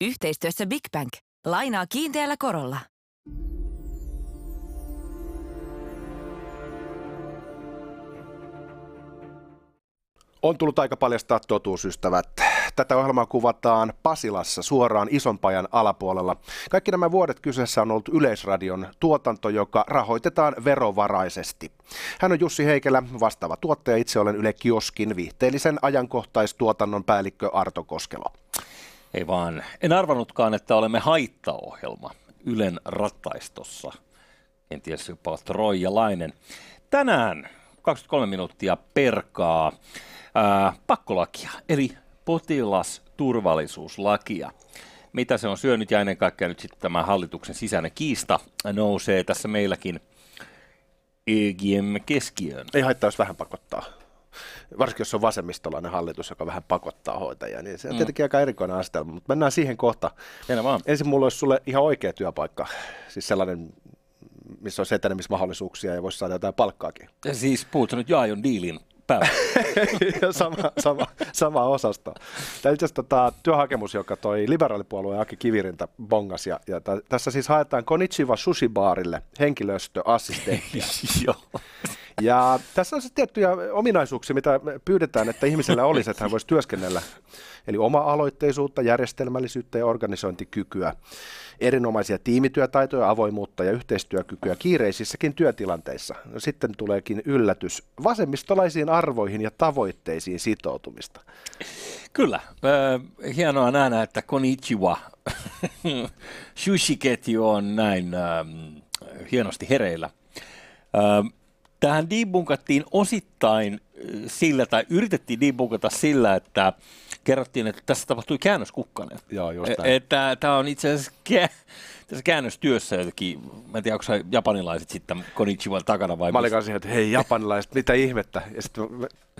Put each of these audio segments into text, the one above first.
Yhteistyössä Big Bank. Lainaa kiinteällä korolla. On tullut aika paljastaa totuusystävät. Tätä ohjelmaa kuvataan Pasilassa suoraan Isonpajan alapuolella. Kaikki nämä vuodet kyseessä on ollut Yleisradion tuotanto, joka rahoitetaan verovaraisesti. Hän on Jussi Heikelä, vastaava tuottaja. Itse olen Yle Kioskin viihteellisen ajankohtaistuotannon päällikkö Arto Koskelo. Ei vaan. En arvanutkaan, että olemme haittaohjelma Ylen rattaistossa. Kenties jopa Lainen. Tänään 23 minuuttia perkaa ää, pakkolakia, eli potilasturvallisuuslakia. Mitä se on syönyt ja ennen kaikkea nyt sitten tämä hallituksen sisäinen kiista nousee tässä meilläkin EGM keskiöön. Ei haittaa, jos vähän pakottaa. Varsinkin jos on vasemmistolainen hallitus, joka vähän pakottaa hoitajia, niin se on mm. tietenkin aika erikoinen astelma, mutta mennään siihen kohta. vaan. Ensin mulla olisi sulle ihan oikea työpaikka, siis sellainen, missä olisi etenemismahdollisuuksia ja voisi saada jotain palkkaakin. Ja siis puhutko nyt Jaajon diilin päällä. sama, sama, sama osasto. Tämä itse tota, työhakemus, joka toi liberaalipuolueen Aki Kivirinta bongas. Ja, ja t- tässä siis haetaan Konichiwa Sushi-baarille henkilöstöassistenttia. Joo. Ja tässä on se tiettyjä ominaisuuksia, mitä pyydetään, että ihmisellä olisi, että hän voisi työskennellä. Eli oma-aloitteisuutta, järjestelmällisyyttä ja organisointikykyä, erinomaisia tiimityötaitoja, avoimuutta ja yhteistyökykyä kiireisissäkin työtilanteissa. No, sitten tuleekin yllätys vasemmistolaisiin arvoihin ja tavoitteisiin sitoutumista. Kyllä. Hienoa nähdä, että Konichiwa sushi-ketju on näin hienosti hereillä. Tähän debunkattiin osittain sillä, tai yritettiin debunkata sillä, että kerrottiin, että tässä tapahtui käännöskukkanen. Joo, just Että tämä on itse asiassa tässä käännöstyössä jotenkin, mä en tiedä, onko japanilaiset sitten Konichiwan takana vai Mä olin siihen, että hei japanilaiset, mitä ihmettä. Ja sitten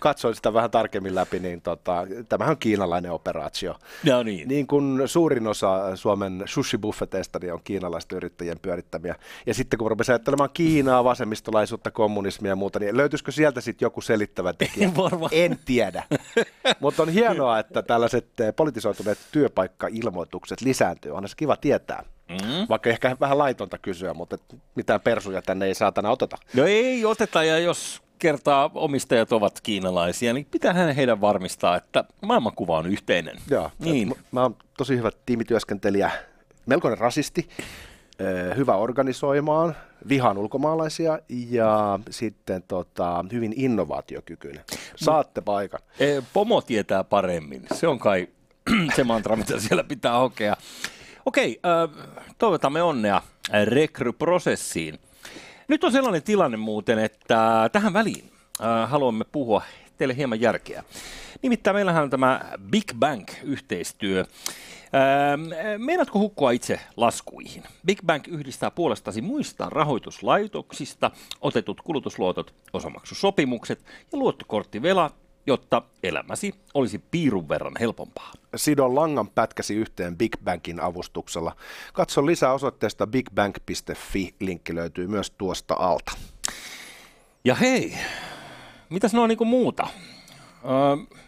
katsoin sitä vähän tarkemmin läpi, niin tota, tämähän on kiinalainen operaatio. No niin. Niin kuin suurin osa Suomen sushi-buffeteista niin on kiinalaisten yrittäjien pyörittämiä. Ja sitten kun rupesin ajattelemaan Kiinaa, vasemmistolaisuutta, kommunismia ja muuta, niin löytyisikö sieltä sitten joku selittävä tekijä? en tiedä. Mutta on hienoa, että tällaiset eh, politisoituneet työpaikkailmoitukset lisääntyy. On se kiva tietää. Mm. Vaikka ehkä vähän laitonta kysyä, mutta mitään persuja tänne ei saatana oteta. No ei oteta, ja jos kertaa omistajat ovat kiinalaisia, niin pitää heidän varmistaa, että maailmankuva on yhteinen. Joo, niin. mä oon tosi hyvä tiimityöskentelijä, melkoinen rasisti, hyvä organisoimaan, vihaan ulkomaalaisia ja sitten tota, hyvin innovaatiokykyinen. Saatte paikan. E, pomo tietää paremmin. Se on kai se mantra, mitä siellä pitää hokea. Okei, toivotamme onnea rekryprosessiin. Nyt on sellainen tilanne muuten, että tähän väliin haluamme puhua teille hieman järkeä. Nimittäin meillähän on tämä Big Bang-yhteistyö. Meinaatko hukkua itse laskuihin? Big Bang yhdistää puolestasi muista rahoituslaitoksista otetut kulutusluotot, osamaksusopimukset ja luottokorttivelat jotta elämäsi olisi piirun verran helpompaa. Sidon langan pätkäsi yhteen Big Bangin avustuksella. Katso lisää osoitteesta bigbang.fi. Linkki löytyy myös tuosta alta. Ja hei, mitäs noin niin muuta? Öö,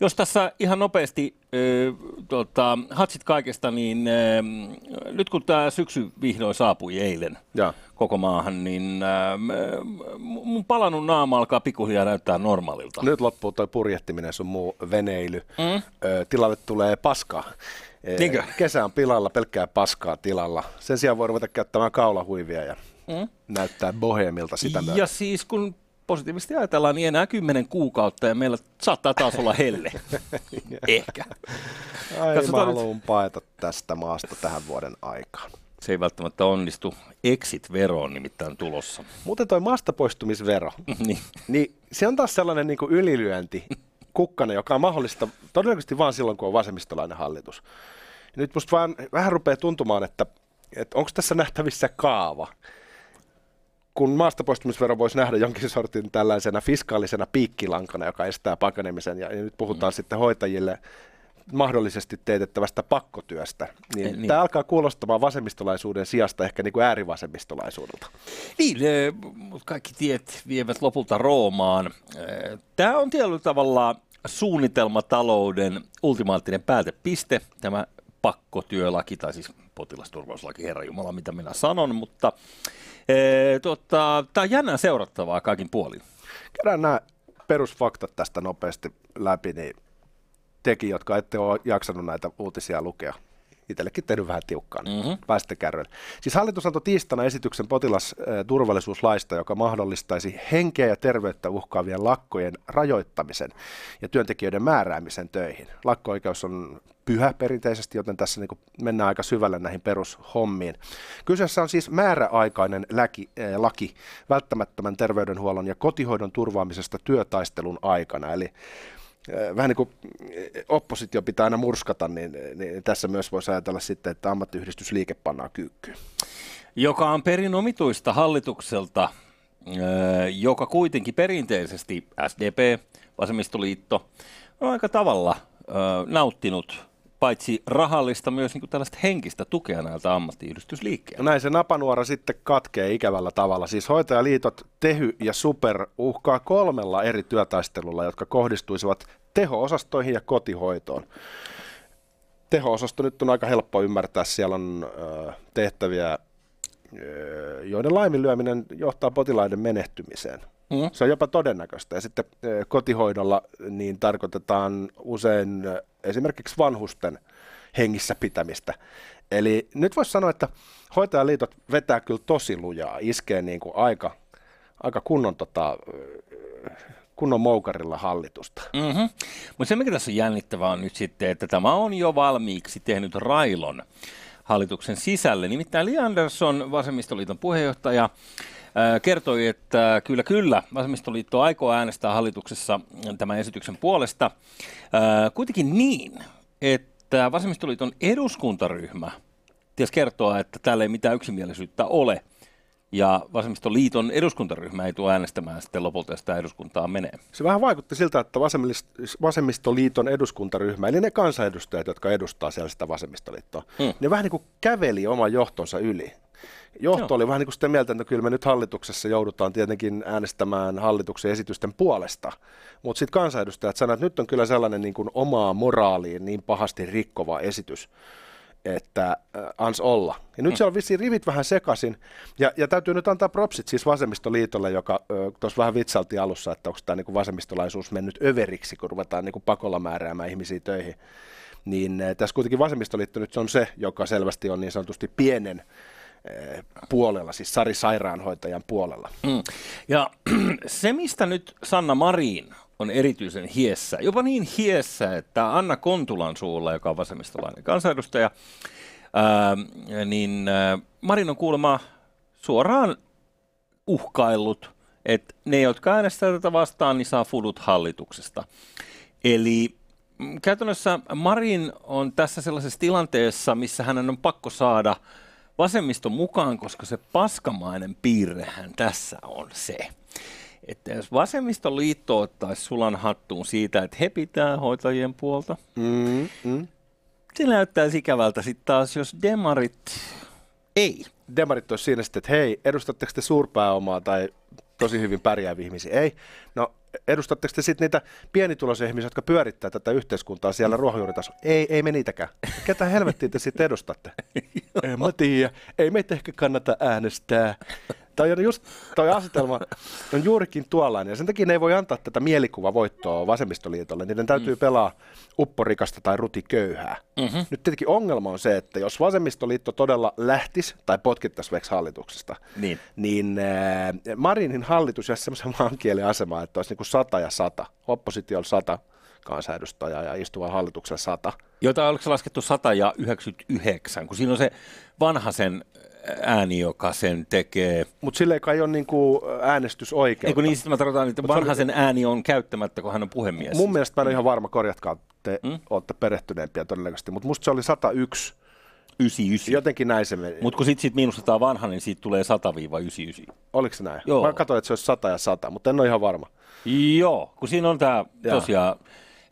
jos tässä ihan nopeasti äh, tota, hatsit kaikesta, niin äh, nyt kun tämä syksy vihdoin saapui eilen ja. koko maahan, niin äh, mun palannut naama alkaa pikkuhiljaa näyttää normaalilta. Nyt loppuu toi purjehtiminen sun muu veneily. Mm? Tilalle tulee paskaa. Niinkö? Kesä on pilalla, pelkkää paskaa tilalla. Sen sijaan voi ruveta käyttämään kaulahuivia ja mm? näyttää bohemilta sitä Ja myötä. siis kun positiivisesti ajatellaan, niin enää kymmenen kuukautta ja meillä saattaa taas olla helle. Ehkä. Ai Katsotaan mä haluan nyt... paeta tästä maasta tähän vuoden aikaan. Se ei välttämättä onnistu. Exit-vero on nimittäin tulossa. Muuten toi maastapoistumisvero, niin. niin se on taas sellainen niin kuin ylilyönti, kukkana, joka on mahdollista todennäköisesti vain silloin, kun on vasemmistolainen hallitus. Nyt musta vaan vähän rupeaa tuntumaan, että, että onko tässä nähtävissä kaava kun maastapoistumisvero voisi nähdä jonkin sortin tällaisena fiskaalisena piikkilankana, joka estää pakenemisen, ja, ja nyt puhutaan mm. sitten hoitajille mahdollisesti teetettävästä pakkotyöstä, niin, niin. tämä alkaa kuulostamaan vasemmistolaisuuden sijasta ehkä niin kuin äärivasemmistolaisuudelta. Niin, mutta kaikki tiet vievät lopulta Roomaan. Tämä on tietyllä tavalla suunnitelmatalouden ultimaattinen päätepiste, tämä pakkotyölaki, tai siis potilasturvallisuuslaki, herra Jumala, mitä minä sanon, mutta ee, tota, tämä on jännää seurattavaa kaikin puolin. Käydään nämä perusfaktat tästä nopeasti läpi, niin tekin, jotka ette ole jaksanut näitä uutisia lukea, itsellekin tehnyt vähän tiukkaa, niin mm-hmm. pääsitte kärryille. Siis hallitus antoi tiistaina esityksen potilasturvallisuuslaista, joka mahdollistaisi henkeä ja terveyttä uhkaavien lakkojen rajoittamisen ja työntekijöiden määräämisen töihin. Lakko-oikeus on pyhä perinteisesti, joten tässä niin mennään aika syvälle näihin perushommiin. Kyseessä on siis määräaikainen läki, äh, laki välttämättömän terveydenhuollon ja kotihoidon turvaamisesta työtaistelun aikana. Eli vähän niin kuin oppositio pitää aina murskata, niin, niin tässä myös voisi ajatella sitten, että ammattiyhdistysliike pannaan kyykkyyn. Joka on perin omituista hallitukselta, joka kuitenkin perinteisesti SDP, Vasemmistoliitto, on aika tavalla nauttinut paitsi rahallista, myös niin kuin tällaista henkistä tukea näiltä ammattiyhdistysliikkeiltä. No näin se napanuora sitten katkee ikävällä tavalla. Siis hoitajaliitot Tehy ja Super uhkaa kolmella eri työtaistelulla, jotka kohdistuisivat teho-osastoihin ja kotihoitoon. Teho-osasto nyt on aika helppo ymmärtää. Siellä on tehtäviä, joiden laiminlyöminen johtaa potilaiden menehtymiseen. Mm. Se on jopa todennäköistä. Ja sitten kotihoidolla niin tarkoitetaan usein esimerkiksi vanhusten hengissä pitämistä. Eli nyt voisi sanoa, että hoitajaliitot vetää kyllä tosi lujaa, iskee niin kuin aika, aika kunnon, tota, kunnon moukarilla hallitusta. Mm-hmm. Mutta se, mikä tässä on jännittävää on nyt sitten, että tämä on jo valmiiksi tehnyt railon hallituksen sisälle. Nimittäin Li Andersson, vasemmistoliiton puheenjohtaja, kertoi, että kyllä, kyllä, Vasemmistoliitto aikoo äänestää hallituksessa tämän esityksen puolesta. Kuitenkin niin, että Vasemmistoliiton eduskuntaryhmä ties kertoa, että täällä ei mitään yksimielisyyttä ole, ja Vasemmistoliiton eduskuntaryhmä ei tule äänestämään sitten lopulta, jos tämä eduskuntaa menee. Se vähän vaikutti siltä, että Vasemmistoliiton eduskuntaryhmä, eli ne kansanedustajat, jotka edustaa siellä sitä Vasemmistoliittoa, hmm. ne vähän niin kuin käveli oman johtonsa yli johto Joo. oli vähän niin kuin sitä mieltä, että kyllä me nyt hallituksessa joudutaan tietenkin äänestämään hallituksen esitysten puolesta. Mutta sitten kansanedustajat sanoivat, että nyt on kyllä sellainen niin kuin omaa moraaliin niin pahasti rikkova esitys, että äh, ans olla. Ja nyt mm. siellä on vissiin rivit vähän sekaisin, ja, ja täytyy nyt antaa propsit siis Vasemmistoliitolle, joka tuossa vähän vitsalti alussa, että onko tämä niin vasemmistolaisuus mennyt överiksi, kun ruvetaan niin kuin pakolla määräämään ihmisiä töihin. Niin äh, tässä kuitenkin vasemmistoliitto nyt on se, joka selvästi on niin sanotusti pienen Eh, puolella, siis Sari Sairaanhoitajan puolella. Mm. Ja se, mistä nyt Sanna Marin on erityisen hiessä, jopa niin hiessä, että Anna Kontulan suulla, joka on vasemmistolainen kansanedustaja, ää, niin ää, Marin on kuulemma suoraan uhkaillut, että ne, jotka äänestävät tätä vastaan, niin saa fudut hallituksesta. Eli mm, käytännössä Marin on tässä sellaisessa tilanteessa, missä hänen on pakko saada – vasemmiston mukaan, koska se paskamainen piirrehän tässä on se, että jos vasemmistoliitto ottaisi sulan hattuun siitä, että he pitää hoitajien puolta, mm, mm. se näyttää ikävältä sitten taas, jos demarit ei. Demarit olisi siinä sitten, että hei, edustatteko te suurpääomaa tai tosi hyvin pärjääviä ihmisiä? Ei. No edustatteko te sitten niitä pienituloisia ihmisiä, jotka pyörittää tätä yhteiskuntaa siellä ruohonjuuritasolla? Ei, ei me niitäkään. Ketä helvettiä te sitten edustatte? en mä tiedä. Ei meitä ehkä kannata äänestää. Toi on just, toi asetelma on juurikin tuollainen, ja sen takia ne ei voi antaa tätä mielikuvavoittoa vasemmistoliitolle. Niiden täytyy mm. pelaa upporikasta tai rutiköyhää. Mm-hmm. Nyt tietenkin ongelma on se, että jos vasemmistoliitto todella lähtisi tai potkittaisi veksi hallituksesta, niin, niin äh, Marinin hallitus jäisi semmoisen maankielen asemaan, että olisi niin kuin sata ja sata, oppositiolla sata, kansanedustajaa ja istuva hallituksen sata. Jota oliko se laskettu 100 ja 99, kun siinä on se vanha sen ääni, joka sen tekee. Mutta sille kai ole niinku äänestysoikeutta. Eikö niin, sitten mä tarkoitan, että vanhaisen oli... ääni on käyttämättä, kun hän on puhemies. Mun mielestä mä en ole ihan varma, korjatkaa, te hmm? olette perehtyneempiä todennäköisesti, mutta musta se oli 101 99. Jotenkin näin se meni. Mutta kun sitten sit miinustetaan vanha, niin siitä tulee 100-99. Oliko se näin? Joo. Mä katsoin, että se olisi 100 ja 100, mutta en ole ihan varma. Joo, kun siinä on tämä tosiaan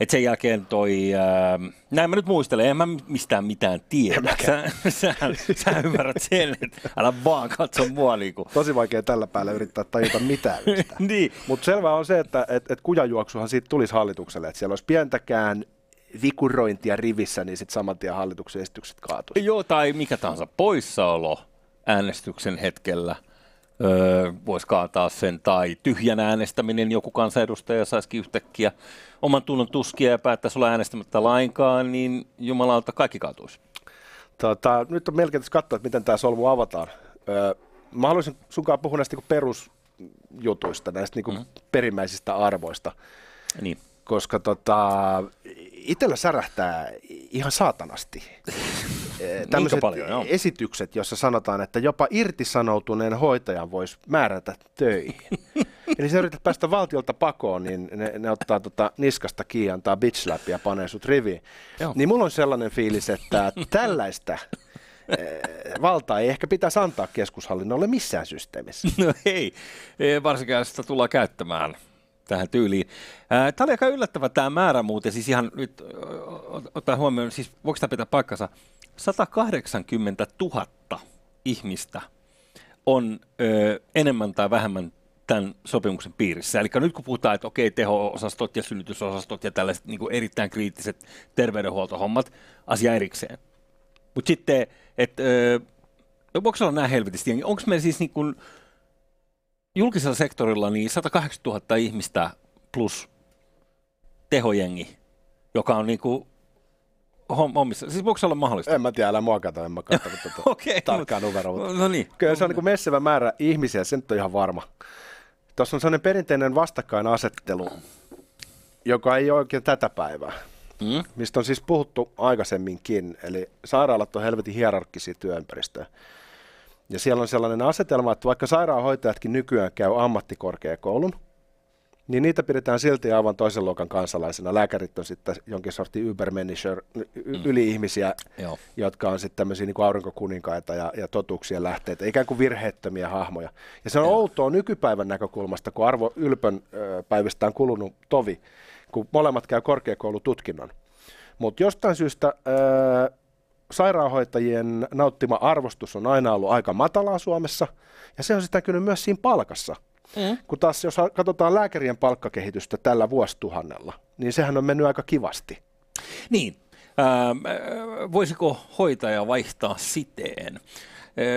et sen jälkeen toi, ää, näin mä nyt muistelen, en mä mistään mitään tiedä. Sä, sä, sä ymmärrät sen, että älä vaan katso mua. Niin kuin. Tosi vaikea tällä päällä yrittää tajuta mitään. niin. Mutta selvää on se, että et, et kujajuoksuhan siitä tulisi hallitukselle, että siellä olisi pientäkään vikurointia rivissä, niin sitten saman tien hallituksen esitykset kaatuisi. Joo, tai mikä tahansa poissaolo äänestyksen hetkellä öö, voisi kaataa sen, tai tyhjän äänestäminen, joku kansanedustaja saisikin yhtäkkiä oman tunnon tuskia ja päättäisi olla äänestämättä lainkaan, niin jumalauta kaikki kaatuisi. Tota, nyt on melkein katsoa, että miten tämä solmu avataan. Öö, mä haluaisin sunkaan puhua näistä niinku perusjutuista, näistä niinku mm-hmm. perimmäisistä arvoista. Niin. Koska tota, itsellä särähtää ihan saatanasti. Tämmöiset paljon, joo? esitykset, jossa sanotaan, että jopa irtisanoutuneen hoitajan voisi määrätä töihin. Eli sä yrität päästä valtiolta pakoon, niin ne, ne ottaa tota niskasta kiinni, antaa bitch ja panee sut riviin. Joo. Niin mulla on sellainen fiilis, että tällaista eh, valtaa ei ehkä pitäisi antaa keskushallinnolle missään systeemissä. No ei, ei varsinkaan sitä tullaan käyttämään tähän tyyliin. Tämä oli aika yllättävä tämä määrä muuten, siis ihan nyt ottaa huomioon, siis voiko tämä pitää paikkansa, 180 000 ihmistä on ö, enemmän tai vähemmän tämän sopimuksen piirissä. Eli nyt kun puhutaan, että okei, teho-osastot ja synnytysosastot ja tällaiset niin erittäin kriittiset terveydenhuoltohommat, asia erikseen. Mutta sitten, että voiko se olla näin helvetisti, onko meillä siis niin kuin, julkisella sektorilla niin 180 000 ihmistä plus tehojengi, joka on niin kuin hommissa. Siis voiko se olla mahdollista? En mä tiedä, älä mua kato, en mä katsonut tuota Okei, tarkkaa numeroa. mutta No niin. Kyllä se on niin messevä määrä ihmisiä, se nyt on ihan varma. Tuossa on sellainen perinteinen vastakkainasettelu, joka ei ole oikein tätä päivää, Mm? mistä on siis puhuttu aikaisemminkin. Eli sairaalat on helvetin hierarkkisia työympäristöjä. Ja siellä on sellainen asetelma, että vaikka sairaanhoitajatkin nykyään käy ammattikorkeakoulun, niin niitä pidetään silti aivan toisen luokan kansalaisena. Lääkärit on sitten jonkin sortin übermanager, y- yli-ihmisiä, Joo. jotka on sitten tämmöisiä niin kuin aurinkokuninkaita ja, ja totuuksien lähteitä, ikään kuin virheettömiä hahmoja. Ja se on Joo. outoa nykypäivän näkökulmasta, kun Arvo Ylpön päivistä on kulunut tovi, kun molemmat käy korkeakoulututkinnon. Mutta jostain syystä ö, sairaanhoitajien nauttima arvostus on aina ollut aika matalaa Suomessa, ja se on sitä kyllä myös siinä palkassa. Mm. Kun taas jos katsotaan lääkärien palkkakehitystä tällä vuosituhannella, niin sehän on mennyt aika kivasti. Niin. Ähm, äh, voisiko hoitaja vaihtaa siteen? Äh,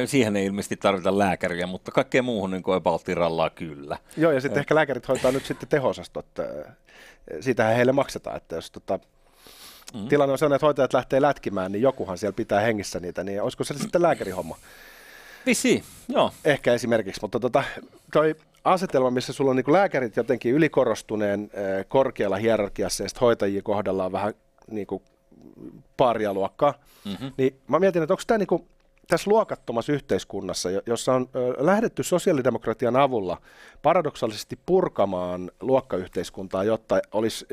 Siihen ei ilmeisesti tarvita lääkäriä, mutta kaikkeen muuhun niin kuin kyllä. Joo, ja sitten ehkä lääkärit hoitaa nyt sitten teho-osastot. äh, Siitähän heille maksetaan, että jos tota, mm. tilanne on sellainen, että hoitajat lähtee lätkimään, niin jokuhan siellä pitää hengissä niitä, niin olisiko se sitten lääkärihomma? Visi, joo. Ehkä esimerkiksi, mutta tota, toi asetelma, missä sulla on niin lääkärit jotenkin ylikorostuneen äh, korkealla hierarkiassa ja sitten hoitajia kohdalla on vähän niin kuin paria luokkaa, Mm-hmm. niin mä mietin, että onko tämä niin tässä luokattomassa yhteiskunnassa, jo- jossa on lähdetty sosiaalidemokratian avulla paradoksaalisesti purkamaan luokkayhteiskuntaa, jotta olisi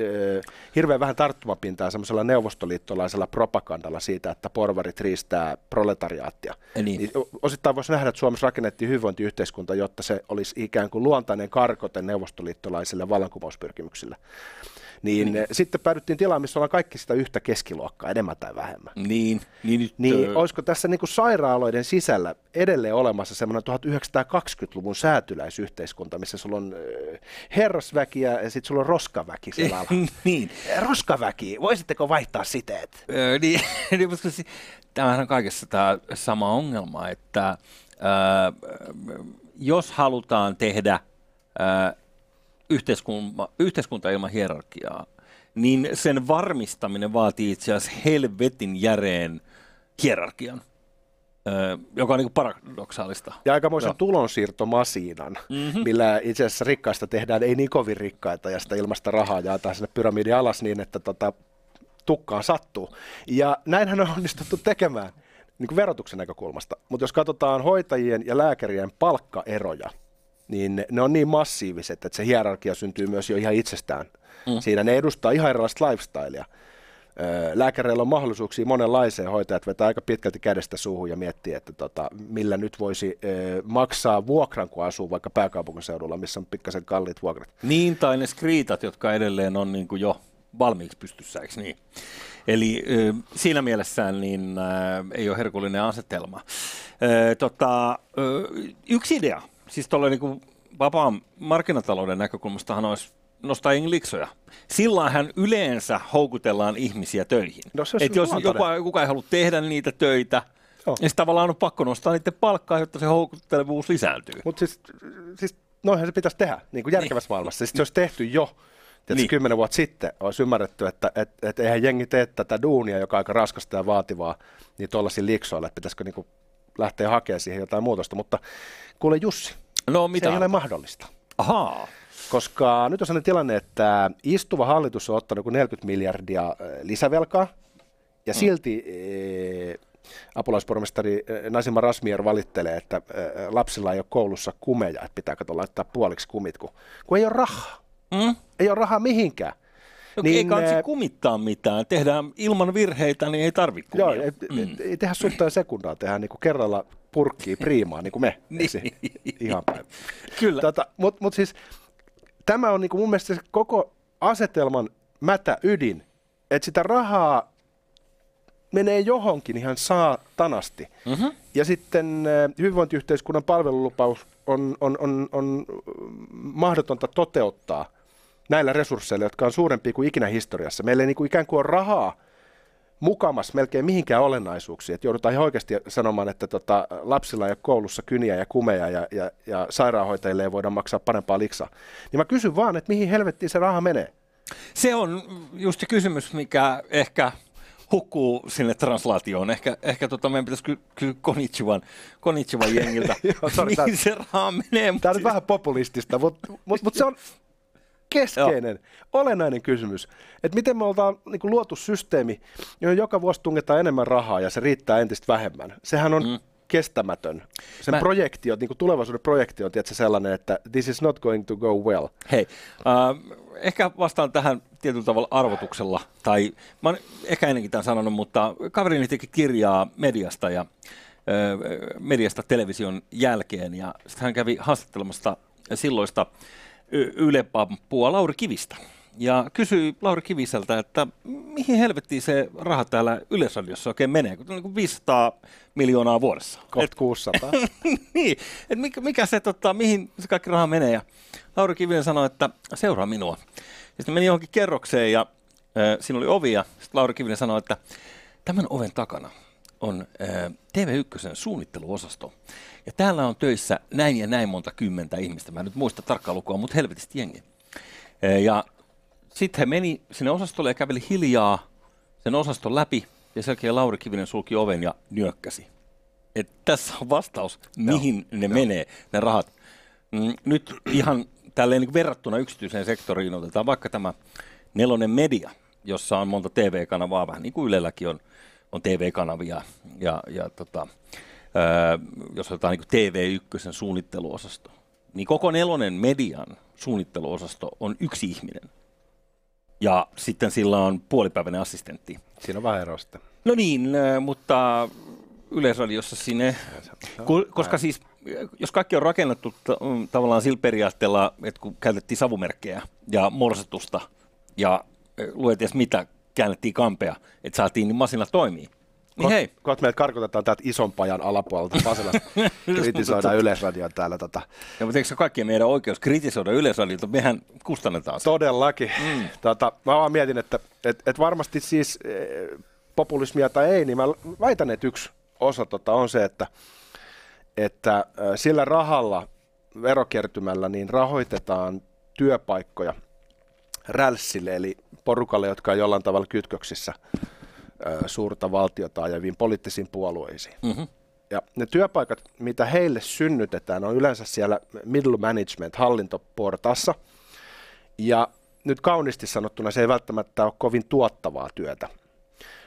hirveän vähän tarttumapintaa semmoisella neuvostoliittolaisella propagandalla siitä, että porvarit riistää proletariaattia. Niin. Niin osittain voisi nähdä, että Suomessa rakennettiin hyvinvointiyhteiskunta, jotta se olisi ikään kuin luontainen karkote neuvostoliittolaisille vallankumouspyrkimyksille. Niin, niin. sitten päädyttiin tilaan, missä ollaan kaikki sitä yhtä keskiluokkaa, enemmän tai vähemmän. Niin, niin nyt... Niin ö, olisiko tässä niin kuin sairaaloiden sisällä edelleen olemassa semmoinen 1920-luvun säätyläisyhteiskunta, missä sulla on äh, herrasväkiä ja sitten sulla on roskaväki siellä niin. Roskaväki, voisitteko vaihtaa siteet? Niin, niin, mutta se- tämähän on kaikessa tämä sama ongelma, että jos halutaan tehdä yhteiskunta, yhteiskunta ilman hierarkiaa, niin sen varmistaminen vaatii itse asiassa helvetin järeen hierarkian, joka on niin paradoksaalista. Ja aikamoisen Joo. tulonsiirtomasiinan, Mhm. mm-hmm. millä itse asiassa rikkaista tehdään ei niin kovin rikkaita ja sitä ilmasta rahaa jaetaan sinne pyramidin alas niin, että tota, tukkaan sattuu. Ja näinhän on onnistuttu tekemään niin kuin verotuksen näkökulmasta. Mutta jos katsotaan hoitajien ja lääkärien palkkaeroja, niin ne- ne on niin massiiviset, että se hierarkia syntyy myös jo ihan itsestään. Mm. Siinä ne edustaa ihan erilaista lifestylea. Lääkäreillä on mahdollisuuksia monenlaiseen, hoitajat vetää aika pitkälti kädestä suuhun ja miettii, että tota, millä nyt voisi öö, maksaa vuokran, kun asuu vaikka pääkaupunkiseudulla, missä on pikkasen kalliit vuokrat. Niin, tai ne skriitat, jotka edelleen on niin kuin jo valmiiksi pystyssä, eikö niin? Eli ö, siinä mielessään niin, ö, ei ole herkullinen asetelma. Ö, tota, ö, yksi idea, siis tuolla niin vapaan markkinatalouden näkökulmastahan olisi nostaa jengi liksoja. Silloin hän yleensä houkutellaan ihmisiä töihin. No se Et jos joku, kuka ei halua tehdä niitä töitä, Joo. niin tavallaan on pakko nostaa niiden palkkaa, jotta se houkuttelevuus lisääntyy. Mutta siis, siis noinhan se pitäisi tehdä, niin kuin järkevässä maailmassa. Siis se olisi tehty jo Tiedätkö, Niin. kymmenen vuotta sitten olisi ymmärretty, että et, et eihän jengi tee tätä duunia, joka on aika raskasta ja vaativaa, niin tuollaisilla liksoilla, että pitäisikö niinku lähteä hakemaan siihen jotain muutosta. Mutta kuule Jussi, No se mitä? ei ole mahdollista. Ahaa. Koska nyt on sellainen tilanne, että istuva hallitus on ottanut joku 40 miljardia äh, lisävelkaa, ja Mm. silti eh, apulaispormestari eh, Nasima Rasmier valittelee, että lapsilla ei ole koulussa kumeja, että pitää kato laittaa puoliksi kumit, kun, kun ei ole rahaa. Mm? Ei ole rahaa mihinkään. No, niin, ei Niin, kansi kumittaa mitään. Tehdään ilman virheitä, niin ei tarvitse kumia. Joo, ei, mm. ei tehdä sutta ja sekundaa, tehdään niinku kerralla purkkiin priimaa, niin kuin me. Niin. Ihan päin. Kyllä. Tota, Mutta mut siis tämä on niinku mun mielestä se koko asetelman mätä ydin, että sitä rahaa menee johonkin ihan saatanasti. Mm-hmm. Ja sitten äh, hyvinvointiyhteiskunnan palvelulupaus on, on, on, on mahdotonta toteuttaa näillä resursseilla, jotka on suurempia kuin ikinä historiassa. Meillä ei niinku ikään kuin ole rahaa mukamas melkein mihinkään olennaisuuksiin. Että joudutaan ihan oikeasti sanomaan, että tota, lapsilla ei ole koulussa kyniä ja kumeja ja, ja, ja sairaanhoitajille ei voida maksaa parempaa liksaa. Niin mä kysyn vaan, että mihin helvettiin se raha menee? Se on just se kysymys, mikä ehkä hukkuu sinne translaatioon. Ehkä, ehkä tota, meidän pitäisi ky- kysyä Konichiwan, Konichiwan jengiltä, Joo, tää- mihin se raha menee. Tämä on nyt siis- vähän populistista, mutta mut, mut se on keskeinen, olennainen kysymys. Että miten me ollaan niin luotu systeemi, johon joka vuosi tungetaan enemmän rahaa ja se riittää entistä vähemmän. Sehän on mm. kestämätön. Sen Mä- Mä... projekti on, niin kuin tulevaisuuden projekti on tietysti sellainen, että this is not going to go well. Hei, äh, ehkä vastaan tähän tietyllä tavalla arvotuksella, tai mä oon ehkä ennenkin tämän sanonut, mutta kaverini teki kirjaa mediasta ja äh, mediasta television jälkeen, ja sitten hän kävi haastattelemassa silloista Y- Yle-pampua Lauri Kivistä. Ja kysyi Lauri Kiviseltä, että mihin helvettiin se raha täällä Yleisradiossa oikein menee, kun on niin kuin 500 miljoonaa vuodessa. Kohta 600. niin, että mikä, mikä se, tota, mihin se kaikki raha menee. Ja Lauri Kivinen sanoi, että seuraa minua. Sitten meni johonkin kerrokseen ja äh, siinä oli ovi ja sitten Lauri Kivinen sanoi, että tämän oven takana on äh, TV1 suunnitteluosasto. Ja täällä on töissä näin ja näin monta kymmentä ihmistä. Mä en nyt muista tarkkaa lukua, mutta helvetisti jengi. Ja sitten he meni sinne osastolle ja käveli hiljaa sen osaston läpi. Ja sen jälkeen Lauri Kivinen sulki oven ja nyökkäsi. Et tässä on vastaus, mihin ne menee, ne rahat. Mm, Nyt ihan tälleen niin verrattuna yksityiseen sektoriin otetaan vaikka tämä nelonen media, jossa on monta TV-kanavaa, vähän niin kuin Ylelläkin on, on TV-kanavia. Ja, ja tota, jos otetaan niin TV1 suunnitteluosasto, niin koko nelonen median suunnitteluosasto on yksi ihminen. Ja sitten sillä on puolipäiväinen assistentti. Siinä on vähän eroa sitten. No niin, mutta Yleisradiossa sinne, koska siis jos kaikki on rakennettu ta- mm, tavallaan sillä periaatteella, että kun käytettiin savumerkkejä ja morsetusta ja lueties mitä, käännettiin kampea, että saatiin niin masina toimii. Niin hei, Kohta meidät karkotetaan täältä ison pajan alapuolelta Pasilasta. Kritisoidaan Yleisradion täällä. Tota. ja mutta eikö se kaikkien meidän oikeus kritisoida Yleisradiota, mehän kustannetaan se. Todellakin. Mm. Tota, mä vaan mietin, että et, et varmasti siis eh, populismia tai ei, niin mä väitän, että yksi osa tota on se, että, että äh, sillä rahalla, verokertymällä, niin rahoitetaan työpaikkoja rälssille, eli porukalle, jotka on jollain tavalla kytköksissä suurta valtiota ajaviin poliittisiin puolueisiin. Mm-hmm. Ja ne työpaikat, mitä heille synnytetään, on yleensä siellä middle management, hallintoportassa. Ja nyt kauniisti sanottuna se ei välttämättä ole kovin tuottavaa työtä,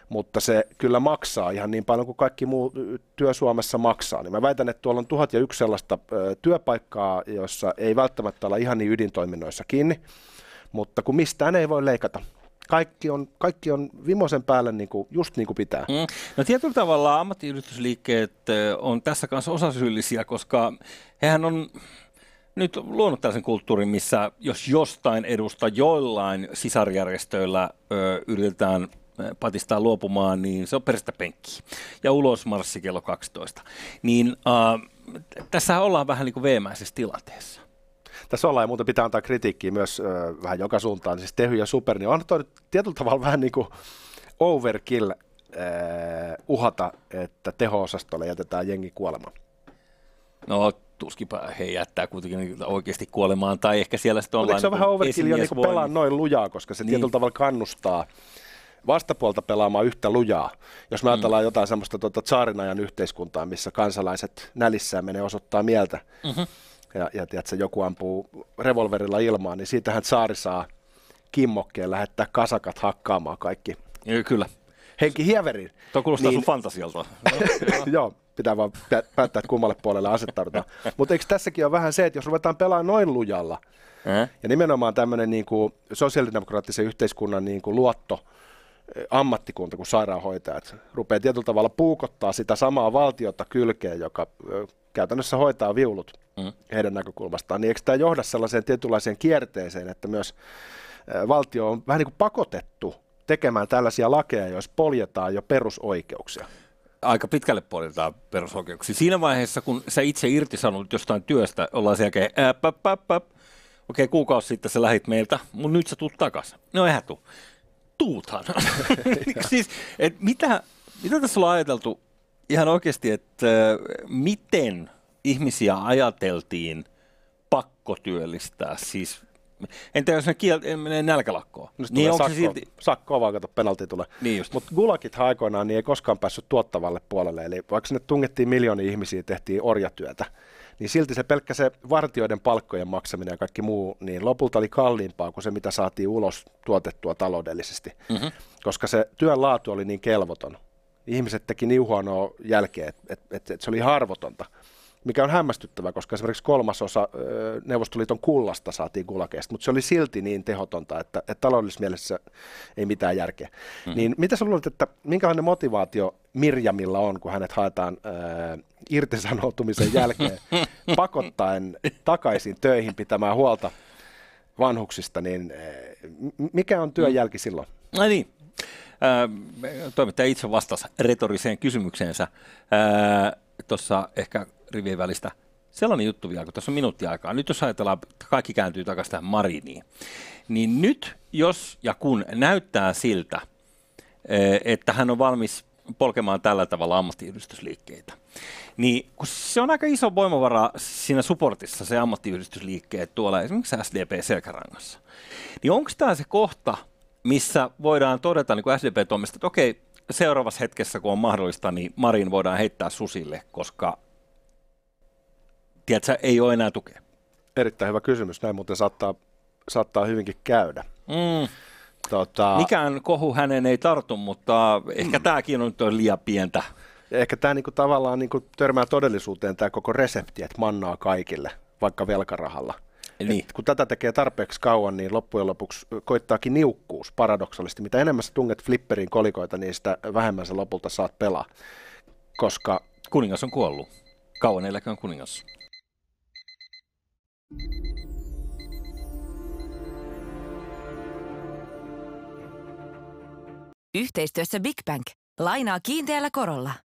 mutta se kyllä maksaa ihan niin paljon kuin kaikki muu työ Suomessa maksaa. Niin mä väitän, että tuolla on tuhat ja yksi sellaista työpaikkaa, jossa ei välttämättä olla ihan niin ydintoiminnoissa kiinni, mutta kun mistään ei voi leikata. Kaikki on, kaikki on vimosen päälle niin kuin, just niin kuin pitää. Mm. No tietyllä tavalla ammattiyhdistysliikkeet ö, on tässä kanssa osasyyllisiä, koska hehän on nyt luonut tällaisen kulttuurin, missä jos jostain edusta joillain sisarjärjestöillä ö, yritetään ö, patistaa luopumaan, niin se on perästä penkki. Ja ulos marssi kello 12. Niin äh, tässä ollaan vähän niin kuin veemäisessä tilanteessa. Tässä ollaan ja muuten pitää antaa kritiikkiä myös ö, vähän joka suuntaan. Siis Tehy ja Super, niin on toi nyt tietyllä tavalla vähän niin kuin overkill ö, uhata, että teho-osastolle jätetään jengi kuolemaan. No tuskipa he jättää kuitenkin oikeasti kuolemaan, tai ehkä siellä sitten ollaan... Mutta se on vähän overkill jo niin pelaa noin lujaa, koska se niin. tietyllä tavalla kannustaa vastapuolta pelaamaan yhtä lujaa. Jos me mm. ajatellaan jotain semmoista tuota, ajan yhteiskuntaa, missä kansalaiset nälissään menee osoittaa mieltä, mm-hmm. Ja, ja tiedätkö, joku ampuu revolverilla ilmaan, niin siitähän saari saa kimmokkeen lähettää kasakat hakkaamaan kaikki. Ja, kyllä. Henki Hieverin. Tuo kuulostaa niin, sun fantasialta. joo, pitää vaan päättää, että kummalle puolelle asettaudutaan. Mutta eikö tässäkin ole vähän se, että jos ruvetaan pelaamaan noin lujalla, äh? ja nimenomaan tämmöinen niin kuin sosiaalidemokraattisen yhteiskunnan niin kuin luotto, ammattikunta kuin sairaanhoitajat rupeaa tietyllä tavalla puukottaa sitä samaa valtiota kylkeen, joka käytännössä hoitaa viulut mm. heidän näkökulmastaan, niin eikö tämä johda sellaiseen tietynlaiseen kierteeseen, että myös valtio on vähän niin kuin pakotettu tekemään tällaisia lakeja, joissa poljetaan jo perusoikeuksia? Aika pitkälle poljetaan perusoikeuksia. Siinä vaiheessa, kun sä itse irtisanut jostain työstä, ollaan siellä okei, okay, kuukausi sitten sä lähit meiltä, mutta nyt sä tuut takaisin. No eihän tuu tuuthan. siis, et mitä, mitä tässä on ajateltu ihan oikeasti, että miten ihmisiä ajateltiin pakkotyöllistää, siis Entä jos ne kiel- menee nälkälakkoon? No niin onko sakko, se silti... sakkoa vaan, kato, penalti tulee. Niin Mutta gulakit aikoinaan niin ei koskaan päässyt tuottavalle puolelle. Eli vaikka sinne tungettiin miljoonia ihmisiä, tehtiin orjatyötä, niin silti se pelkkä se vartioiden palkkojen maksaminen ja kaikki muu, niin lopulta oli kalliimpaa kuin se, mitä saatiin ulos tuotettua taloudellisesti, mm-hmm. koska se työn laatu oli niin kelvoton. Ihmiset teki niin huonoa jälkeen, että et, et, et se oli harvotonta, mikä on hämmästyttävää, koska esimerkiksi kolmasosa Neuvostoliiton kullasta saatiin kulakeesta, mutta se oli silti niin tehotonta, että, että taloudellisessa mielessä ei mitään järkeä. Mm-hmm. Niin mitä sä luulet, että minkälainen motivaatio Mirjamilla on, kun hänet haetaan äh, irtisanoutumisen jälkeen pakottaen takaisin töihin pitämään huolta vanhuksista, niin äh, mikä on työn jälki silloin? No niin, äh, toimittaja itse vastasi retoriseen kysymykseensä tuossa ehkä rivien välistä. Sellainen juttu vielä, kun tässä on minuutti aikaa. Nyt jos ajatellaan, että kaikki kääntyy takaisin tähän Mariniin, niin nyt jos ja kun näyttää siltä, että hän on valmis polkemaan tällä tavalla ammattiyhdistysliikkeitä. Niin kun se on aika iso voimavara siinä supportissa, se ammattiyhdistysliikkeet tuolla esimerkiksi SDP-selkärangassa. Niin onko tämä se kohta, missä voidaan todeta niin kuin SDP-toimesta, että okei, seuraavassa hetkessä, kun on mahdollista, niin Marin voidaan heittää susille, koska tiedätkö, ei ole enää tukea. Erittäin hyvä kysymys. Näin muuten saattaa, saattaa hyvinkin käydä. Mm. Tota... Mikään kohu hänen ei tartu, mutta ehkä mm. tämäkin on nyt liian pientä. Ja ehkä tämä niinku tavallaan niinku törmää todellisuuteen tämä koko resepti, että mannaa kaikille, vaikka velkarahalla. Niin. kun tätä tekee tarpeeksi kauan, niin loppujen lopuksi koittaakin niukkuus paradoksaalisesti. Mitä enemmän sä tunget flipperiin kolikoita, niin sitä vähemmän sä lopulta saat pelaa. Koska... Kuningas on kuollut. Kauan eläköön kuningas. Yhteistyössä Big Bank. Lainaa kiinteällä korolla.